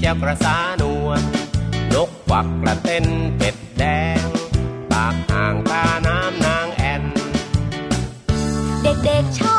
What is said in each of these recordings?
เจ้ากระสานวลนกควักกระเต้นเป็ดแดง ปากห่างตาน้ำนางแอน เด็กๆชอบ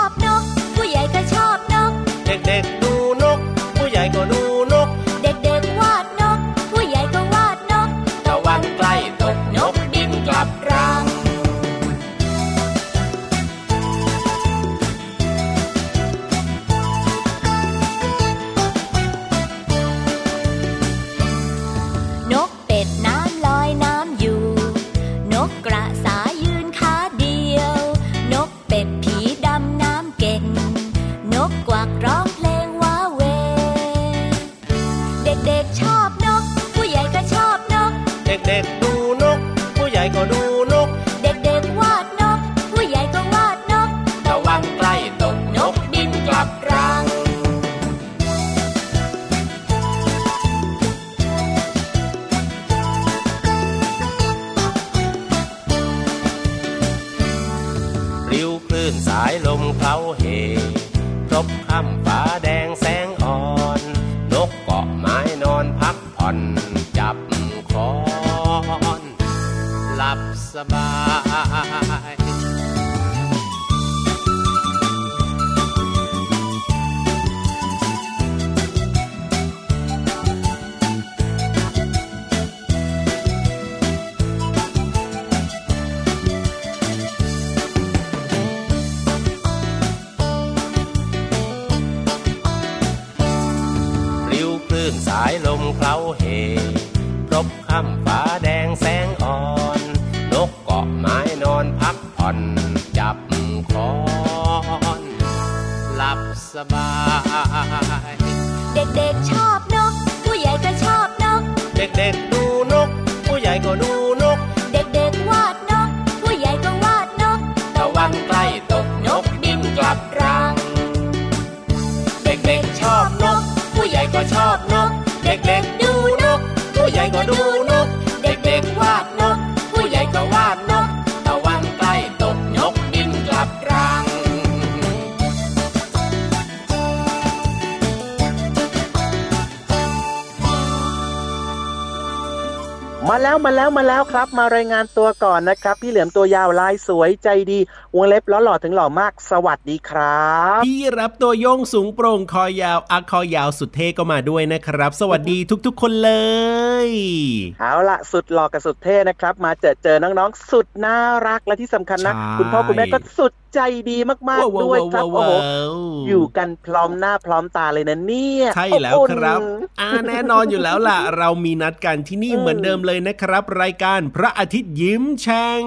เคล้าเฮพรบข้ามฟ้า แล้วมาแล้วมาแล้วครับ มารายงานตัวก่อนนะครับ พี่เหลือมตัวยาวลายสวยใจดี วงเล็บล้อหล่อถึงหล่อมาก สวัสดีครับ พี่รับตัวโยงสูงโปร่งคอยาวอักคอยาวสุดเท่ก็มาด้วยนะครับ สวัสดีทุกๆ คนเลยเอาละสุดหล่อกับสุดเท่นะครับ มาเจอเจอน้องๆ สุดน่ารักและที่สำคัญนะ คุณพ่อคุณแม่ก็สุดใจดีมากๆด้วยครับโอ้โหอยู่กันพร้อมหน้าพร้อมตาเลยนะเนี่ย ใช่แล้วครับอ่าแน่นอนอยู่แล้วล่ะ เรามีนัดกันที่นี่เหมือนเดิมเลยนะครับ รายการพระอาทิตย์ยิ้มแฉ่ง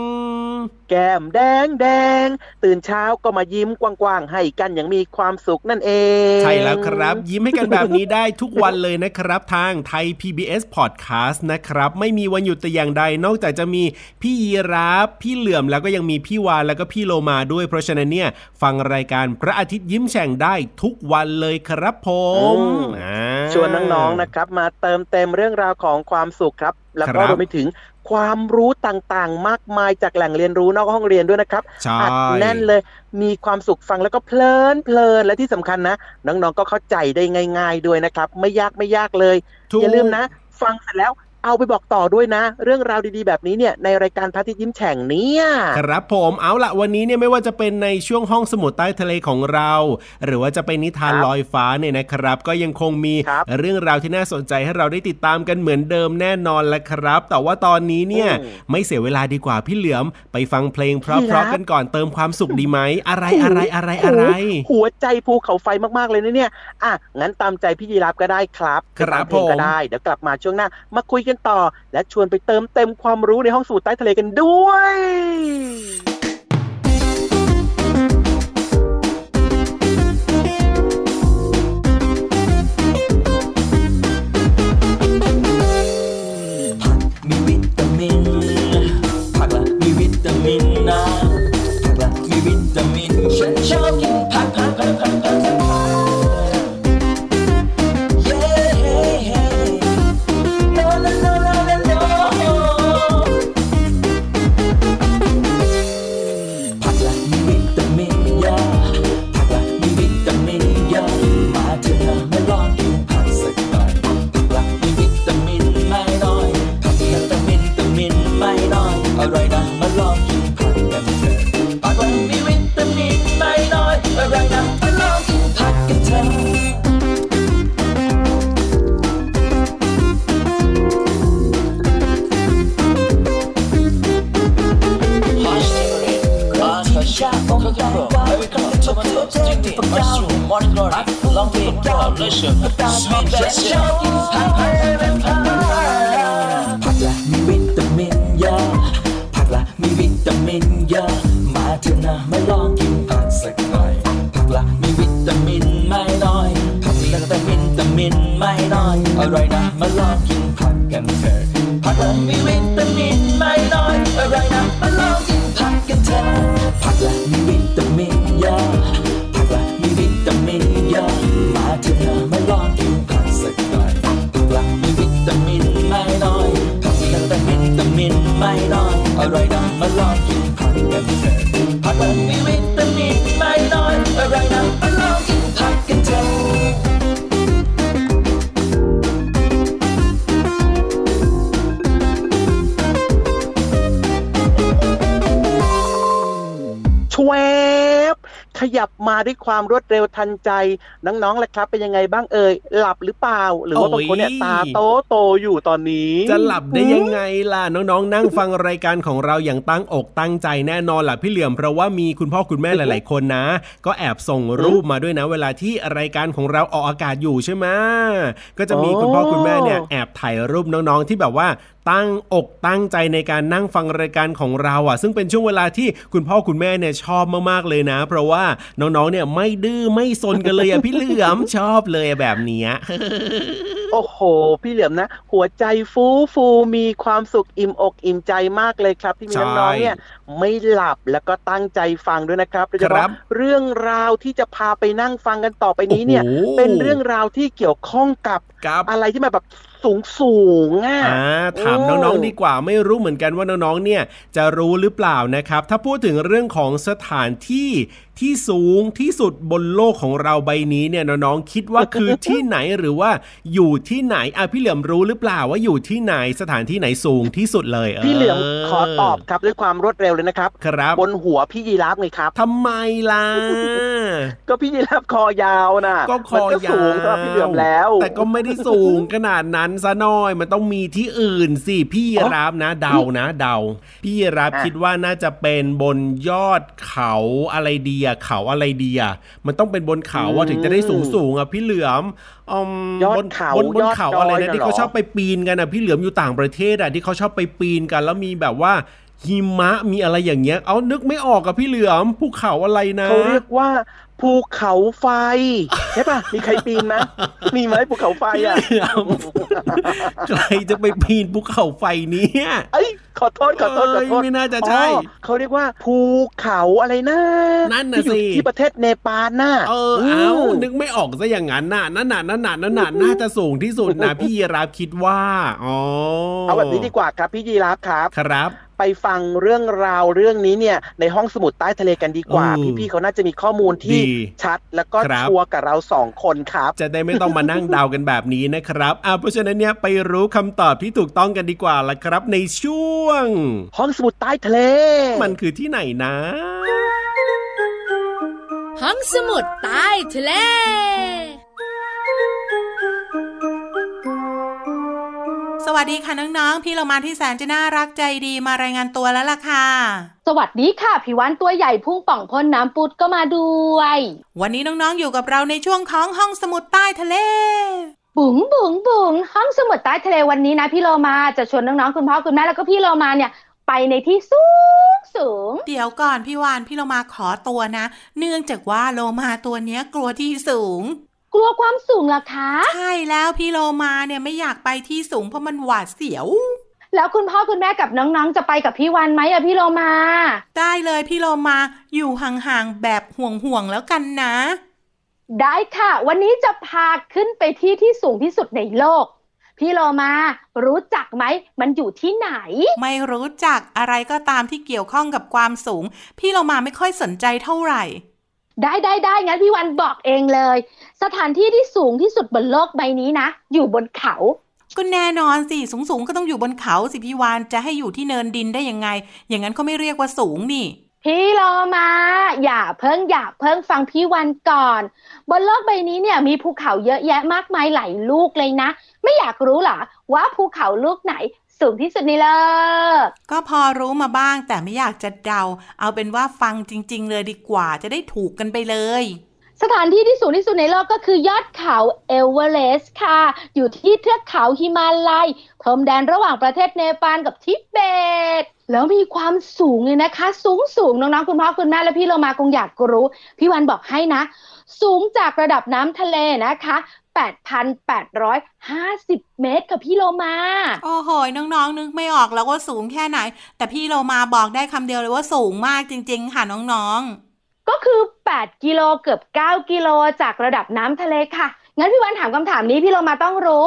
แก้มแดงแดง ตื่นเช้าก็มายิ้มกว้างๆ ให้กันอย่างมีความสุขนั่นเอง ใช่แล้วครับ ยิ้มให้กันแบบนี้ได้ทุกวันเลยนะครับ ทางไทย PBS Podcast นะครับ ไม่มีวันหยุดแต่อย่างใดนอกจากจะมีพี่ยีราฟพี่เหลื่อมแล้วก็ยังมีพี่วานแล้วก็พี่โลมาด้วยเพราะฉะนั้นเนี่ยฟังรายการพระอาทิตย์ยิ้มแฉ่งได้ทุกวันเลยครับผมอืมอ่าชวนน้องๆนะครับ มาเติมเต็มเรื่องราวของความสุขครับ แล้วคก็รับรวมไปถึงความรู้ต่างๆ มากมายจากแหล่งเรียนรู้นอกห้องเรียนด้วยนะครับใช่อัดแน่นเลย มีความสุขฟังแล้วก็เพลินเพลินและที่สำคัญนะ น้องๆก็เข้าใจได้ง่าย ๆด้วยนะครับ ไม่ยากไม่ยากเลยถูกอย่าลืมนะ ฟังเสร็จแล้ว เอาไปบอกต่อด้วยนะ เรื่องราวดีๆ แบบนี้เนี่ยในรายการพระอาทิตย์ยิ้มแฉ่งเนี่ยครับผมเอาละวันนี้เนี่ยไม่ว่าจะเป็นในช่วงห้องสมุดใต้ทะเลของเรา หรือว่าจะเป็นนิทานครับลอยฟ้าเนี่ยนะครับ ก็ยังคงมีครับเรื่องราวที่น่าสนใจให้เราได้ติดตามกันเหมือนเดิมแน่นอนแหละครับ แต่ว่าตอนนี้เนี่ยอืมไม่เสียเวลาดีกว่าพี่เหลือมไปฟังเพลงเพพี่รัราะกๆกันก่อนเติมความสุขดีไหมอะไรอะไรอะไรอะไร หัวใจภูเขาไฟมากๆเลยนะเนี่ยอะงั้นตามใจพี่ยีราฟก็ได้ครับครับไปฟังเพลงผมก็ได้เดี๋ยวกลับมาช่วงหน้ามาคุยกันกันต่อ และชวนไปเติมเต็มความรู้ในห้องสมุดใต้ทะเลกันด้วยผักละมีวิตามินนะผักละมีวิตามินฉันชอบกิน ความรวดเร็วทันใจน้องๆล่ะครับ เป็นยังไงบ้างเอ่ยหลับหรือเปล่า หรือว่าบางคนเนี่ยโอ้ยตาโตโตๆอยู่ตอนนี้ จะหลับได้ยังไงล่ะน้องๆ นั่งฟังรายการของเราอย่างตั้งอกตั้งใจแน่นอนล่ะพี่เหลี่ยมเพราะว่ามีคุณพ่อคุณแม่หลาย ๆ คนนะ ก็แอบส่งรูปมาด้วยนะ เวลาที่รายการของเราออกอากาศอยู่ใช่ไหมก็จะมีโอ้คุณพ่อคุณแม่เนี่ยแอบถ่ายรูปน้องๆที่แบบว่าตั้งอกตั้งใจในการนั่งฟังรายการของเราอะ ซึ่งเป็นช่วงเวลาที่คุณพ่อคุณแม่เนี่ยชอบมากๆเลยนะ เพราะว่าน้องๆเนี่ยไม่ดื้อไม่สนกันเลยอะพี่เหลือมชอบเลยแบบเนี้ย โอ้โห พี่เหลือมนะ หัวใจฟูฟูมีความสุขอิ่มอกอิ่มใจมากเลยครับ ที่มีใช่น้องๆเนี่ยไม่หลับแล้วก็ตั้งใจฟังด้วยนะครับโดยเฉครัพาะบเรื่องราวที่จะพาไปนั่งฟังกันต่อไปนี้เนี่ยโอ้โหเป็นเรื่องราวที่เกี่ยวข้องกับกับอะไรที่มันแบบสูงสูงๆอะอ่าถามน้องๆดีกว่าไม่รู้เหมือนกันว่าน้องๆเนี่ยจะรู้หรือเปล่านะครับ ถ้าพูดถึงเรื่องของสถานที่ที่สูงที่สุดบนโลกของเราใบนี้เนี่ยน้องๆคิดว่าคือที่ไหนหรือว่าอยู่ที่ไหนอะพี่เหลือมรู้หรือเปล่าว่าอยู่ที่ไหนสถานที่ไหนสูงที่สุดเลยพี่เหลือมขอตอบครับด้วยความรวดเร็วเลยนะครับครับบนหัวพี่ยีราฟไงครับทำไมล่ะก็พี่ยีราฟคอยาวน่ะก็คอมันยาวสูงสำหรับพี่เหลือมแล้ว แต่ก็ไม่ได้สูงขนาดนั้นซะหน่อยมันต้องมีที่อื่นสิพี่ยีรับนะเดานะเดา พี่ยีรับอะคิดว่าน่าจะเป็นบนยอดเขาอะไรดีอะเขาอะไรดีอะมันต้องเป็นบนเขาว่าถึงจะได้สูงสูงๆอะพี่เหลือมอืมยอดบนเขาบนบนยอดเขาดอยอะไรน่ะนะที่เหรอเขาชอบไปปีนกันอะพี่เหลือมอยู่ต่างประเทศอะที่เขาชอบไปปีนกันแล้วมีแบบว่าหิมะมีอะไรอย่างเงี้ย เอานึกไม่ออกกับพี่เหลือมภูเขาอะไรนะเขาเรียกว่า ภูเขาไฟ ใช่ปะมีใครปีนไหมมีไหมภูเขาไฟพี่อะเหลือมใครจะไปปีนภูเขาไฟเนี้ยเอ้ยขอโทษขอโทษขอโทษเอ้ยไม่น่าจะใช่อ๋อเขาเรียกว่าภูเขาอะไรนะนั่นน่ะที่อยู่สิที่ประเทศเนปาลน่ะเออเอามนึกไม่ออกซะอย่างนั้นน่ะนั่นน่ะนั่นน่ะนั่นน่ะน่าจะสูงที่สุดนะพี่ยีราฟคิดว่าอ๋อเอาแบบนี้ดีกว่าครับพี่ยีราฟครับครับ ไปฟังเรื่องราวเรื่องนี้เนี่ยในห้องสมุดใต้ทะเลกันดีกว่าเออพี่ๆเขาน่าจะมีข้อมูลที่ดีชัด แล้วก็ครับชัวร์กับเราสองคนครับ จะได้ไม่ต้องมานั่งเดากันแบบนี้นะครับอ่าเพราะฉะนั้นเนี่ยไปรู้คำตอบที่ถูกต้องกันดีกว่าละครับ ในช่วง ห้องสมุดใต้ทะเล มันคือที่ไหนนะ ห้องสมุดใต้ทะเล วัสดีค่ะน้องๆ พี่เรามาที่แสนจะน่ารักใจดีมารายงานตัวแล้วล่ะค่ะ สวัสดีค่ะผิววันตัวใหญ่พุ่งป่องพ่นน้ำปุดก็มาด้วย วันนี้น้องๆอยู่กับเราในช่วงของห้องสมุดใต้ทะเล บุ๋งบุ๋งบุ๋งห้องสมุดใต้ทะเลวันนี้นะพี่โลมาจะชวนน้องๆคุณพ่อคุณแม่แล้วก็พี่โลมาเนี่ยไปในที่สูงสูง เดี๋ยวก่อนพี่วานพี่เรามาขอตัวนะ เนื่องจากว่าโลมาตัวเนี้ยกลัวที่สูง กลัวความสูงล่ะคะ ใช่แล้วพี่โลมาเนี่ยไม่อยากไปที่สูงเพราะมันหวาดเสียว แล้วคุณพ่อคุณแม่กับน้องๆ จะไปกับพี่วันไหมอะพี่โลมา ได้เลยพี่โลมาอยู่ห่างๆแบบห่วงๆแล้วกันนะ ได้ค่ะ วันนี้จะพาขึ้นไปที่ที่สูงที่สุดในโลก พี่โลมา รู้จักไหมมันอยู่ที่ไหน ไม่รู้จักอะไรก็ตามที่เกี่ยวข้องกับความสูง พี่โลมาไม่ค่อยสนใจเท่าไหร่ ได้ได้ได้งั้นพี่วันบอกเองเลย สถานที่ที่สูงที่สุดบนโลกใบนี้นะ อยู่บนเขาก็แน่นอนสิสูงสูงๆก็ต้องอยู่บนเขาสิพี่วานจะให้อยู่ที่เนินดินได้ยังไง อย่างนั้นเขาไม่เรียกว่าสูงนี่ พี่โลมาอย่าเพิ่งอย่าเพิ่งฟังพี่วันก่อน บนโลกใบนี้เนี่ยมีภูเขาเยอะแยะมากมายหลายลูกเลยนะ ไม่อยากรู้เหรอว่าภูเขาลูกไหน สูงที่สุดในโลก ก็พอรู้มาบ้างแต่ไม่อยากจะเดา เอาเป็นว่าฟังจริง ๆ เลยดีกว่าจะได้ถูกกันไปเลย สถานที่ที่สูงที่สุดในโลกก็คือยอดเขาเอเวอเรสต์ค่ะ อยู่ที่เทือกเขาฮิมาลัย พรมแดนระหว่างประเทศเนปาลกับทิเบตแล้วมีความสูงเลยนะคะ สูงสูงน้องๆคุณพ่อคุณแม่และพี่เรามาคงอยากรู้ พี่วันบอกให้นะ สูงจากระดับน้ำทะเลนะคะ 8,850 เมตรค่ะพี่โลมาโอ้โหน้องๆ นึกไม่ออกแล้วว่าสูงแค่ไหน แต่พี่โลมาบอกได้คำเดียวเลยว่าสูงมากจริง ๆ ค่ะน้องๆ ก็คือ 8 กิโลเกือบ 9 กิโลจากระดับน้ำทะเลค่ะ งั้นพี่วันถามคำถามนี้พี่เรามาต้องรู้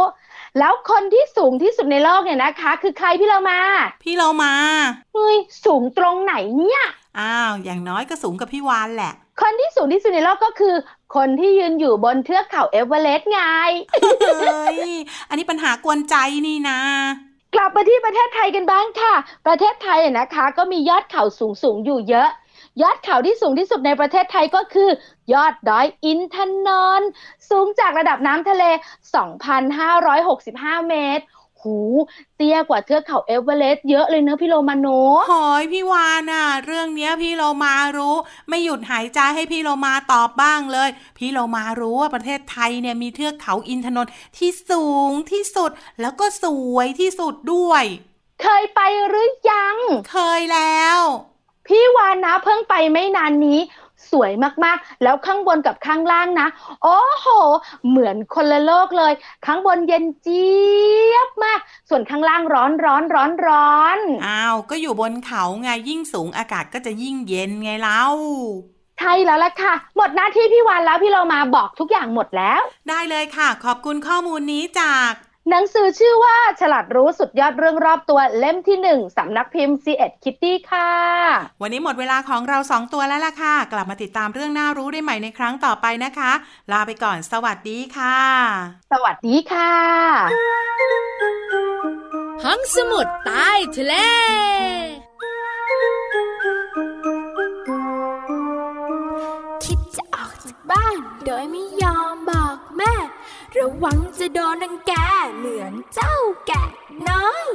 แล้วคนที่สูงที่สุดในโลกเนี่ยนะคะ คือใครพี่เรามา พี่โลมาเฮ้ยสูงตรงไหนเนี่ย อ้าว อย่างน้อยก็สูงกับพี่วานแหละ คนที่สูงที่สุดในโลกก็คือ คนที่ยืนอยู่บนเทือกเขาเอเวอเรสต์ไง เฮ้ย อันนี้ปัญหากวนใจนี่นะ กลับมาที่ประเทศไทยกันบ้างค่ะ ประเทศไทยอะนะคะ ก็มียอดเขาสูงสูงๆอยู่เยอะ ยอดเขาที่สูงที่สุดในประเทศไทยก็คือ ยอดดอยอินทนนท์สูงจากระดับน้ำทะเล 2,565 เมตร หูเตี้ยกว่าเทือกเขาเอเวอเรสต์เยอะเลยเนอะพี่โรมาโนหอยพี่วานอะเรื่องเนี้ยพี่โลมารู้ ไม่หยุดหายใจให้พี่โลมาตอบบ้างเลย พี่โลมารู้ว่าประเทศไทยเนี่ยมีเทือกเขาอินทนนท์ที่สูงที่สุด แล้วก็สวยที่สุดด้วย เคยไปหรือยัง เคยแล้ว พี่วานนะเพิ่งไปไม่นานนี้ สวยมากๆ แล้วข้างบนกับข้างล่างนะ โอ้โห เหมือนคนละโลกเลย ข้างบนเย็นเจี๊ยบมาก ส่วนข้างล่างร้อนร้อนร้อนร้อนอ้าว ก็อยู่บนเขาไงยิ่งสูงอากาศก็จะยิ่งเย็นไงเล่าใช่แล้วล่ะค่ะ หมดหน้าที่พี่วานแล้วพี่เรามาบอกทุกอย่างหมดแล้ว ได้เลยค่ะ ขอบคุณข้อมูลนี้จาก หนังสือชื่อว่าฉลาดรู้สุดยอดเรื่องรอบตัวเล่มที่หนึ่งสำนักพิมพ์ C ีเอ็ดคิตตี้ค่ะ วันนี้หมดเวลาของเราสองตัวแล้วล่ะค่ะ กลับมาติดตามเรื่องน่ารู้ได้ใหม่ในครั้งต่อไปนะคะ ลาไปก่อนสวัสดีค่ะ สวัสดีค่ะห้องสมุดใต้ทะเลคิดจะออกจากบ้าน โดยไม่ยอมบอกแม่ ระวังจะโดนรังแกเหมือนเจ้าแกะน้อย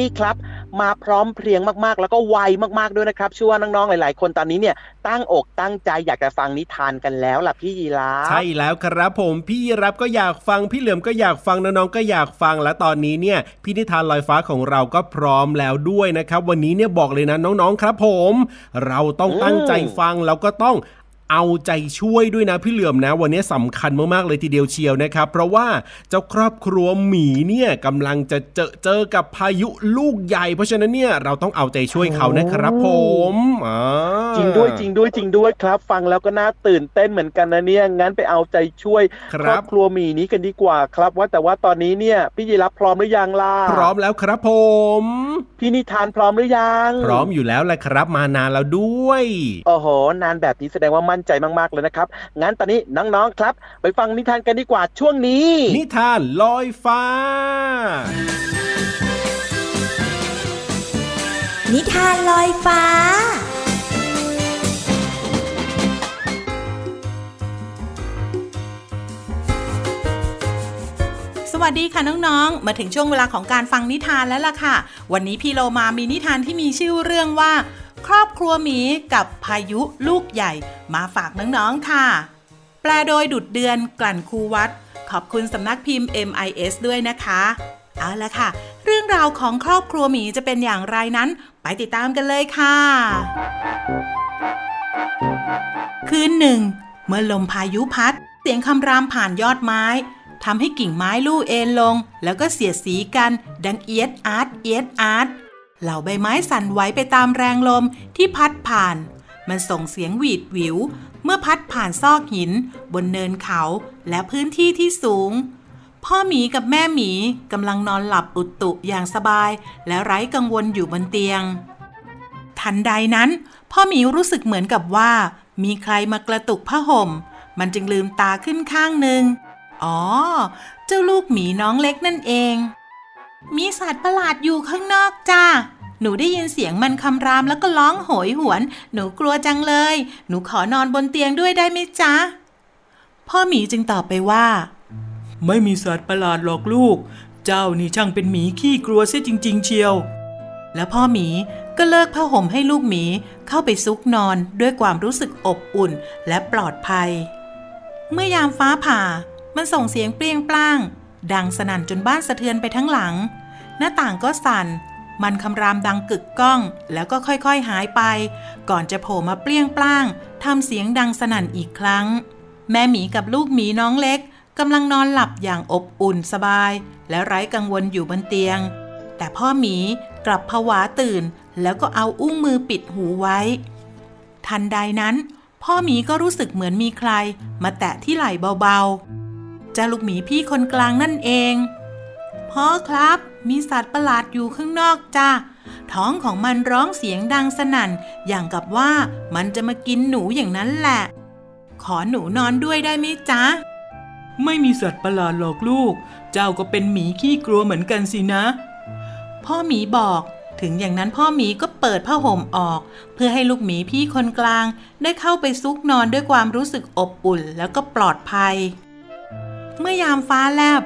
มาช่วงนี้ครับมาพร้อมเพรียงมากๆ แล้วก็ไวมากๆด้วยนะครับเชื่อว่าน้องๆหลาย ๆ คนตอนนี้เนี่ยตั้งอกตั้งใจอยากจะฟังนิทานกันแล้วล่ะพี่ยีราฟใช่แล้วครับผมพี่รับก็อยากฟังพี่เหลือมก็อยากฟังน้องๆก็อยากฟังและตอนนี้เนี่ยพี่นิทานลอยฟ้าของเราก็พร้อมแล้วด้วยนะครับ วันนี้เนี่ยบอกเลยนะน้องๆครับ ผม เราต้องตั้งใจฟังแล้วก็ต้อง เอาใจช่วยด้วยนะพี่เหลือมนะ วันนี้สำคัญมากๆเลยทีเดียวเชียวนะครับ เพราะว่าเจ้าครอบครัวหมีเนี่ยกำลังจะเจอเจอกับพายุลูกใหญ่ เพราะฉะนั้นเนี่ยเราต้องเอาใจช่วยเขานะครับผมอ่าจริงด้วยจริงด้วยจริงด้วยครับ ฟังแล้วก็น่าตื่นเต้นเหมือนกันนะเนี่ยงั้นไปเอาใจช่วยคครรัอบบครัวหมีนี้กันดีกว่าครับ ว่าแต่ว่าตอนนี้เนี่ยพี่ยีรับพร้อมหรือยังล่ะพร้อมแล้วครับผมพี่นิทานพร้อมหรือยัง พร้อมอยู่แล้วแหละครับ มานานแล้วด้วยโอ้โหนานแบบนี้แสดงว่ามั่นใจมากๆเลยนะครับ งั้นตอนนี้น้องๆครับ ไปฟังนิทานกันดีกว่าช่วงนี้ นิทานลอยฟ้า นิทานลอยฟ้าสวัสดีค่ะน้องๆ มาถึงช่วงเวลาของการฟังนิทานแล้วล่ะค่ะ วันนี้พี่โลมามีนิทานที่มีชื่อเรื่องว่า ครอบครัวหมีกับพายุลูกใหญ่มาฝากน้องๆค่ะ แปลโดยดุดเดือนกลั่นคูวัด ขอบคุณสำนักพิมพ์ MIS ด้วยนะคะ เอาละค่ะ เรื่องราวของครอบครัวหมีจะเป็นอย่างไรนั้น ไปติดตามกันเลยค่ะ คืนหนึ่ง เมื่อลมพายุพัด เสียงคำรามผ่านยอดไม้ทำให้กิ่งไม้ลู่เอ็นลง แล้วก็เสียดสีกัน ดังเอียดอาร์ตเอียดอาร์ต เหล่าใบไม้สั่นไหวไปตามแรงลมที่พัดผ่าน มันส่งเสียงหวีดหวิว เมื่อพัดผ่านซอกหิน บนเนินเขาและพื้นที่ที่สูง พ่อหมีกับแม่หมีกำลังนอนหลับอุตุอย่างสบาย และไร้กังวลอยู่บนเตียง ทันใดนั้น พ่อหมีรู้สึกเหมือนกับว่า มีใครมากระตุกผ้าห่ม มันจึงลืมตาขึ้นข้างหนึ่งอ๋อ เจ้าลูกหมีน้องเล็กนั่นเอง มีสัตว์ประหลาดอยู่ข้างนอกจ้า หนูได้ยินเสียงมันคำรามแล้วก็ร้องโหยหวน หนูกลัวจังเลย หนูขอนอนบนเตียงด้วยได้ไหมจ๊ะ พ่อหมีจึงตอบไปว่า ไม่มีสัตว์ประหลาดหรอกลูก เจ้านี่ช่างเป็นหมีขี้กลัวเสียจริง ๆ เชียว แล้วพ่อหมีก็เลิกผ้าห่มให้ลูกหมีเข้าไปซุกนอนด้วยความรู้สึกอบอุ่นและปลอดภัย เมื่อยามฟ้าผ่ามันส่งเสียงเปรี้ยงปร้าง ดังสนั่นจนบ้านสะเทือนไปทั้งหลัง หน้าต่างก็สั่น มันคำรามดังกึกก้อง แล้วก็ค่อยๆหายไป ก่อนจะโผล่มาเปรี้ยงปร้างทำเสียงดังสนั่นอีกครั้ง แม่หมีกับลูกหมีน้องเล็กกำลังนอนหลับอย่างอบอุ่นสบาย และไร้กังวลอยู่บนเตียง แต่พ่อหมีกลับผวาตื่น แล้วก็เอาอุ้งมือปิดหูไว้ ทันใดนั้น พ่อหมีก็รู้สึกเหมือนมีใคร มาแตะที่ไหล่เบาๆ เจ้าลูกหมีพี่คนกลางนั่นเองพ่อครับ มีสัตว์ประหลาดอยู่ข้างนอกจ้าท้องของมันร้องเสียงดังสนั่น อย่างกับว่ามันจะมากินหนูอย่างนั้นแหละ ขอหนูนอนด้วยได้ไหมจ๊ะ ไม่มีสัตว์ประหลาดหรอกลูก เจ้าก็เป็นหมีขี้กลัวเหมือนกันสินะ พ่อหมีบอก ถึงอย่างนั้นพ่อหมีก็เปิดผ้าห่มออก เพื่อให้ลูกหมีพี่คนกลาง ได้เข้าไปซุกนอนด้วยความรู้สึกอบอุ่นแล้วก็ปลอดภัย เมื่อยามฟ้าแลบ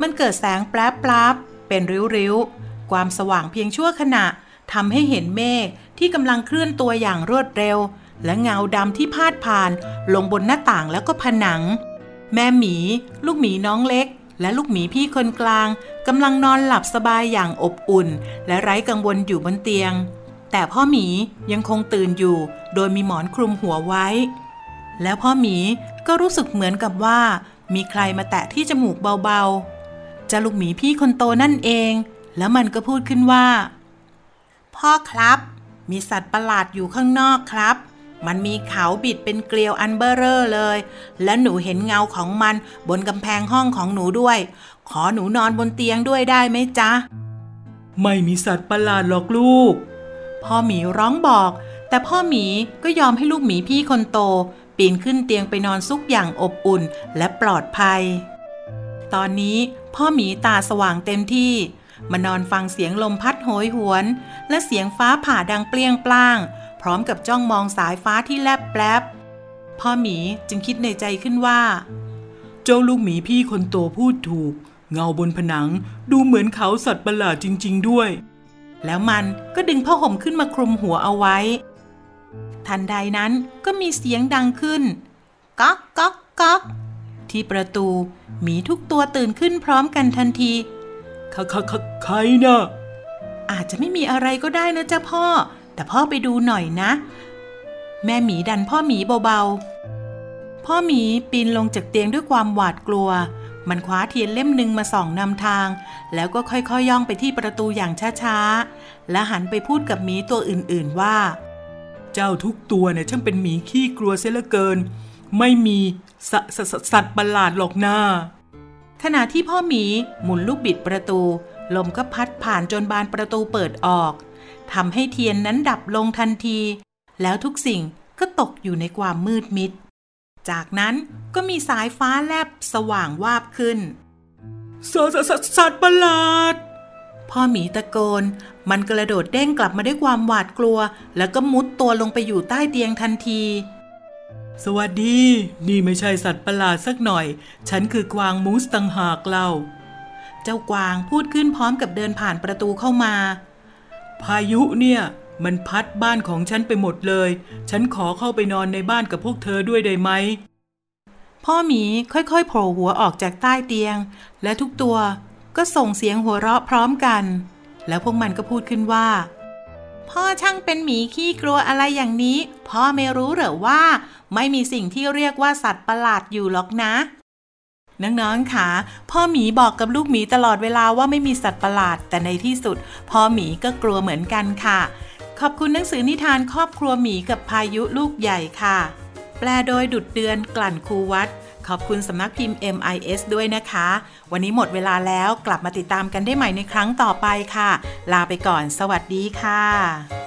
มันเกิดแสงแปรปราบเป็นริ้วๆ ความสว่างเพียงชั่วขณะทำให้เห็นเมฆที่กำลังเคลื่อนตัวอย่างรวดเร็ว และเงาดำที่พาดผ่านลงบนหน้าต่างแล้วก็ผนัง แม่หมี ลูกหมีน้องเล็ก และลูกหมีพี่คนกลางกำลังนอนหลับสบายอย่างอบอุ่น และไร้กังวลอยู่บนเตียง แต่พ่อหมียังคงตื่นอยู่ โดยมีหมอนคลุมหัวไว้ แล้วพ่อหมีก็รู้สึกเหมือนกับว่า มีใครมาแตะที่จมูกเบาๆเจ้าลูกหมีพี่คนโตนั่นเอง แล้วมันก็พูดขึ้นว่า พ่อครับ มีสัตว์ประหลาดอยู่ข้างนอกครับ มันมีเขาบิดเป็นเกลียวอันเบอร์เรอร์เลย และหนูเห็นเงาของมันบนกำแพงห้องของหนูด้วย ขอหนูนอนบนเตียงด้วยได้ไหมจ๊ะ ไม่มีสัตว์ประหลาดหรอกลูก พ่อหมีร้องบอก แต่พ่อหมีก็ยอมให้ลูกหมีพี่คนโต ปีนขึ้นเตียงไปนอนซุกอย่างอบอุ่นและปลอดภัย ตอนนี้พ่อหมีตาสว่างเต็มที่ มานอนฟังเสียงลมพัดโหยหวน และเสียงฟ้าผ่าดังเปรี้ยงปล้าง พร้อมกับจ้องมองสายฟ้าที่แลบแปลบพ่อหมีจึงคิดในใจขึ้นว่า เจ้าลูกหมีพี่คนโตพูดถูก เงาบนผนังดูเหมือนเขาสัตว์ประหลาดจริง ๆ ด้วย แล้วมันก็ดึงผ้าห่มขึ้นมาคลุมหัวเอาไว้ ทันใดนั้นก็มีเสียงดังขึ้นก๊อกก๊อกก๊อกที่ประตูหมีทุกตัวตื่นขึ้นพร้อมกันทันทีคะคะคะใครนะอาจจะไม่มีอะไรก็ได้นะจ๊ะพ่อ แต่พ่อไปดูหน่อยนะ แม่หมีดันพ่อหมีเบาๆ พ่อหมีปีนลงจากเตียงด้วยความหวาดกลัว มันคว้าเทียนเล่มหนึ่งมาส่องนำทาง แล้วก็ค่อยๆยย่องไปที่ประตูอย่างช้าๆ และหันไปพูดกับหมีตัวอื่นๆว่า เจ้าทุกตัวเนี่ยช่างเป็นหมีขี้กลัวเสียเหลือเกิน ไม่มีสสสสัตว์ประหลาดหรอกนะขณะที่พ่อหมีหมุนลูกบิดประตู ลมก็พัดผ่านจนบานประตูเปิดออกทำให้เทียนนั้นดับลงทันที แล้วทุกสิ่งก็ตกอยู่ในความมืดมิด จากนั้นก็มีสายฟ้าแลบสว่างวาบขึ้นสสสสัตว์ประหลาดพ่อหมีตะโกน มันกระโดดเด้งกลับมาด้วยความหวาดกลัว แล้วก็มุดตัวลงไปอยู่ใต้เตียงทันที สวัสดี นี่ไม่ใช่สัตว์ประหลาดสักหน่อย ฉันคือกวางมูสตังหากเล่า เจ้ากวางพูดขึ้นพร้อมกับเดินผ่านประตูเข้ามา พายุเนี่ย มันพัดบ้านของฉันไปหมดเลย ฉันขอเข้าไปนอนในบ้านกับพวกเธอด้วยได้ไหมพ่อหมีค่อยๆโผล่หัวออกจากใต้เตียง และทุกตัวก็ส่งเสียงหัวเราะพร้อมกัน แล้วพวกมันก็พูดขึ้นว่า พ่อช่างเป็นหมีขี้กลัวอะไรอย่างนี้ พ่อไม่รู้เหรอว่า ไม่มีสิ่งที่เรียกว่าสัตว์ประหลาดอยู่หรอกนะน้องๆค่ะ พ่อหมีบอกกับลูกหมีตลอดเวลาว่าไม่มีสัตว์ประหลาด แต่ในที่สุด พ่อหมีก็กลัวเหมือนกันค่ะ ขอบคุณหนังสือนิทานครอบครัวหมีกับพายุลูกใหญ่ค่ะ แปลโดยดุดเดือนกลั่นคูวัด ขอบคุณสำนักพิมพ์ MIS ด้วยนะคะ วันนี้หมดเวลาแล้วกลับมาติดตามกันได้ใหม่ในครั้งต่อไปค่ะ ลาไปก่อน สวัสดีค่ะ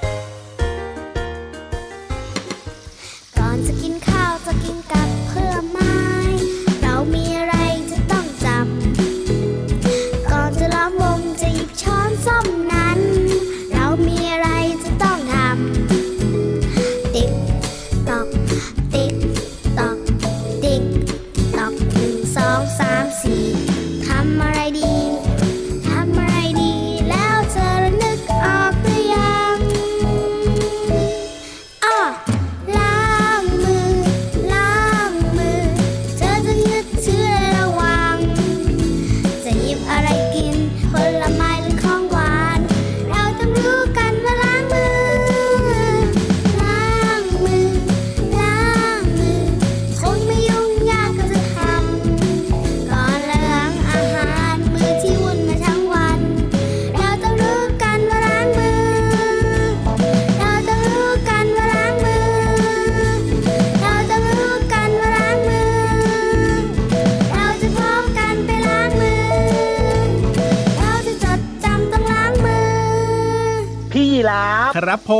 ครับผ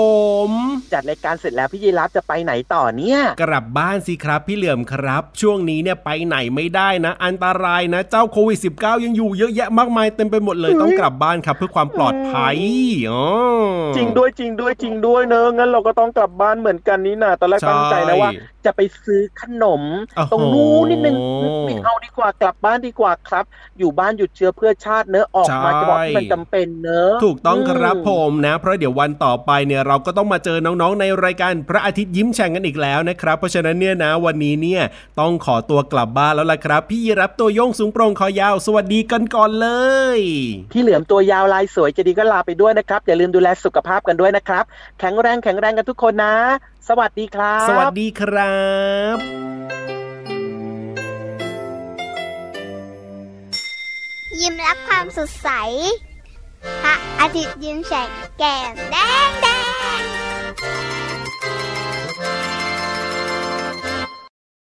ม จัดรายการเสร็จแล้วพี่ยีราฟจะไปไหนต่อเนี่ย กลับบ้านสิครับพี่เหลื่อมครับ ช่วงนี้เนี่ยไปไหนไม่ได้นะ อันตรายนะเจ้าโควิด -19 ยังอยู่เยอะแยะมากมายเต็มไปหมดเลยต้องกลับบ้านครับ เพื่อความปลอดภัยอ๋อจริงด้วยจริงด้วยจริงด้วยเนอะงั้นเราก็ต้องกลับบ้านเหมือนกันนี่นะตอนแรกใช่ตั้งใจนะว่า จะไปซื้อขนมโอ้โหตรงนู้นนิดนึงไม่เอาดีกว่ากลับบ้านดีกว่าครับ อยู่บ้านหยุดเชื้อเพื่อชาติเนอะออกมาจะบอกที่มันจำเป็นเนอะถูกต้องครับอืผมนะ เพราะเดี๋ยววันต่อไปเนี่ยเราก็ต้องมาเจอน้องๆ ในรายการพระอาทิตย์ยิ้มแฉ่งกันอีกแล้วนะครับ เพราะฉะนั้นเนี่ยนะวันนี้เนี่ยต้องขอตัวกลับบ้านแล้วล่ะครับ พี่ยีรับตัวโยงสูงโปร่งคอยาวสวัสดีกันก่อนเลย พี่เหลือมตัวยาวลายสวยจะดีก็ลาไปด้วยนะครับอย่าลืมดูแลสุขภาพกันด้วยนะครับ แข็งแรงแข็งแรงกันทุกคนนะ สวัสดีครับ สวัสดีครับยิ้มรับความสดใส พระอาทิตย์ยิ้มแฉกแก้มแดงแดง